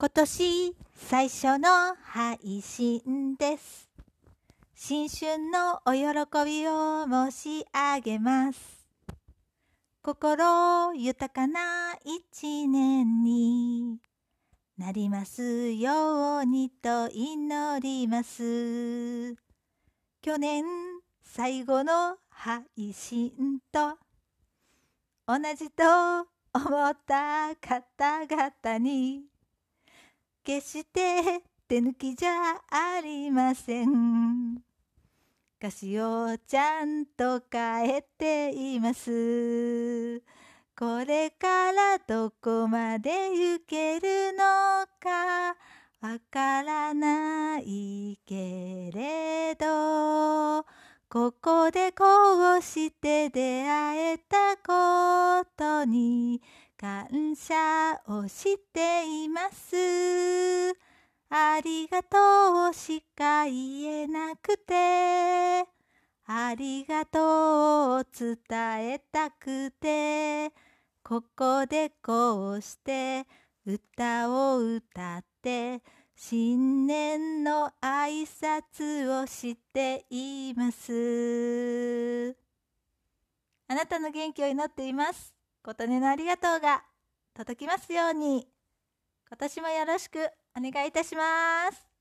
今年最初の配信です。新春のお喜びを申し上げます。心豊かな一年になりますようにと祈ります。去年最後の配信と同じと思った方々に決して手抜きじゃありません。歌詞をちゃんと変えています。これからどこまで行けるのかわからないけれどここでこうして出会えたことに感謝をしています。ありがとうしか言えなくて。ありがとうを伝えたくて。ここでこうして歌を歌って新年の挨拶をしています。あなたの元気を祈っています。琴音のありがとうが届きますように。今年もよろしくお願いいたします。